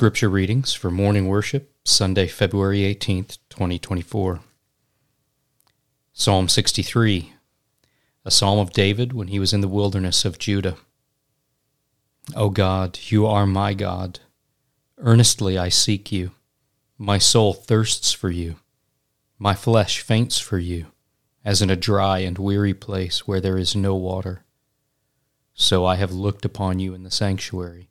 Scripture readings for morning worship, Sunday, February 18th, 2024. Psalm 63, a psalm of David when he was in the wilderness of Judah. O God, you are my God. Earnestly I seek you. My soul thirsts for you. My flesh faints for you, as in a dry and weary place where there is no water. So I have looked upon you in the sanctuary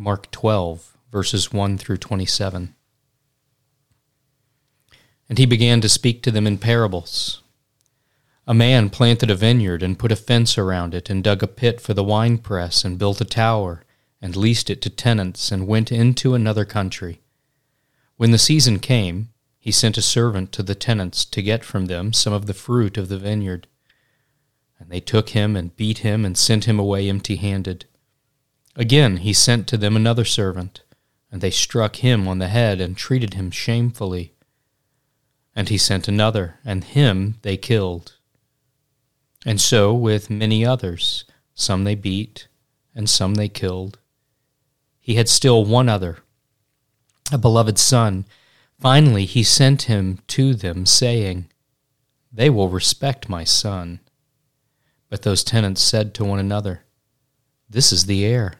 Mark 12, verses 1 through 27. And he began to speak to them in parables. A man planted a vineyard and put a fence around it, and dug a pit for the winepress, and built a tower, and leased it to tenants, and went into another country. When the season came, he sent a servant to the tenants to get from them some of the fruit of the vineyard. And they took him and beat him and sent him away empty handed. Again he sent to them another servant, and they struck him on the head and treated him shamefully. And he sent another, and him they killed. And so with many others, some they beat, and some they killed. He had still one other, a beloved son. Finally he sent him to them, saying, They will respect my son. But those tenants said to one another, This is the heir.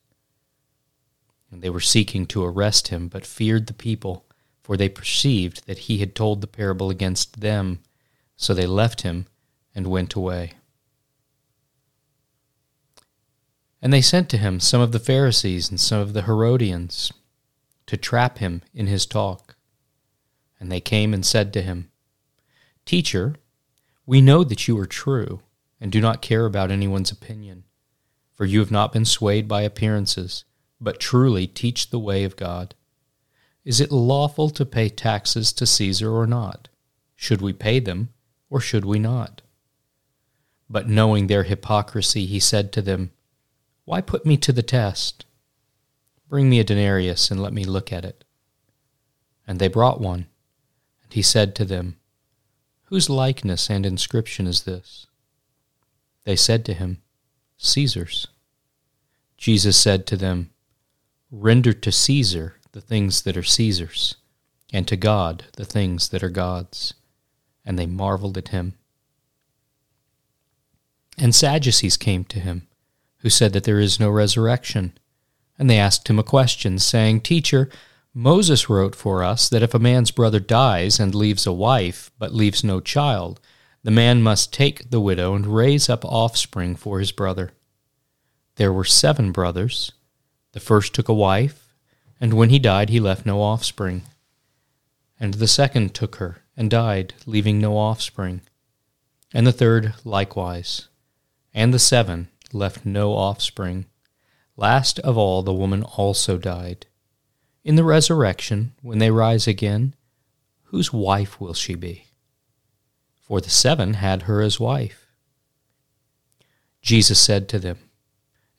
And they were seeking to arrest him, but feared the people, for they perceived that he had told the parable against them. So they left him and went away. And they sent to him some of the Pharisees and some of the Herodians to trap him in his talk. And they came and said to him, Teacher, we know that you are true and do not care about anyone's opinion, for you have not been swayed by appearances but truly teach the way of God. Is it lawful to pay taxes to Caesar or not? Should we pay them, or should we not? But knowing their hypocrisy, he said to them, Why put me to the test? Bring me a denarius and let me look at it. And they brought one. And he said to them, Whose likeness and inscription is this? They said to him, Caesar's. Jesus said to them, Render to Caesar the things that are Caesar's, and to God the things that are God's. And they marveled at him. And Sadducees came to him, who said that there is no resurrection. And they asked him a question, saying, Teacher, Moses wrote for us that if a man's brother dies and leaves a wife, but leaves no child, the man must take the widow and raise up offspring for his brother. There were seven brothers. The first took a wife, and when he died, he left no offspring. And the second took her, and died, leaving no offspring. And the third likewise. And the seven left no offspring. Last of all, the woman also died. In the resurrection, when they rise again, whose wife will she be? For the seven had her as wife. Jesus said to them,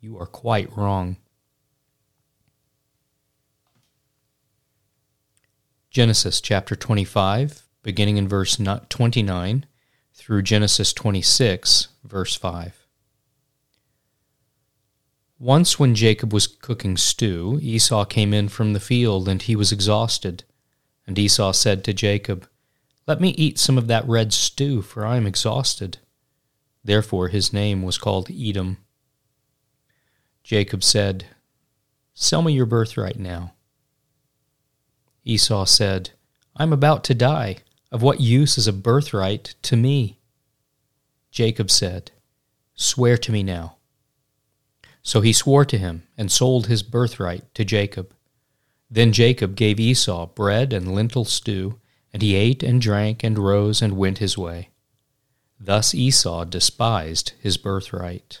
You are quite wrong. Genesis chapter 25, beginning in verse 29 through Genesis 26, verse 5. Once, when Jacob was cooking stew, Esau came in from the field, and he was exhausted. And Esau said to Jacob, Let me eat some of that red stew, for I am exhausted. Therefore his name was called Edom. Jacob said, Sell me your birthright now. Esau said, I am about to die. Of what use is a birthright to me? Jacob said, Swear to me now. So he swore to him and sold his birthright to Jacob. Then Jacob gave Esau bread and lentil stew, and he ate and drank and rose and went his way. Thus Esau despised his birthright.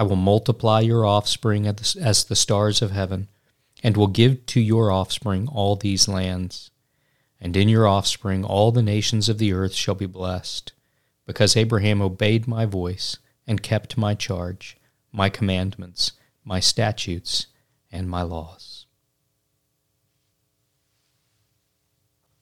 I will multiply your offspring as the stars of heaven, and will give to your offspring all these lands. And in your offspring all the nations of the earth shall be blessed, because Abraham obeyed my voice and kept my charge, my commandments, my statutes, and my laws.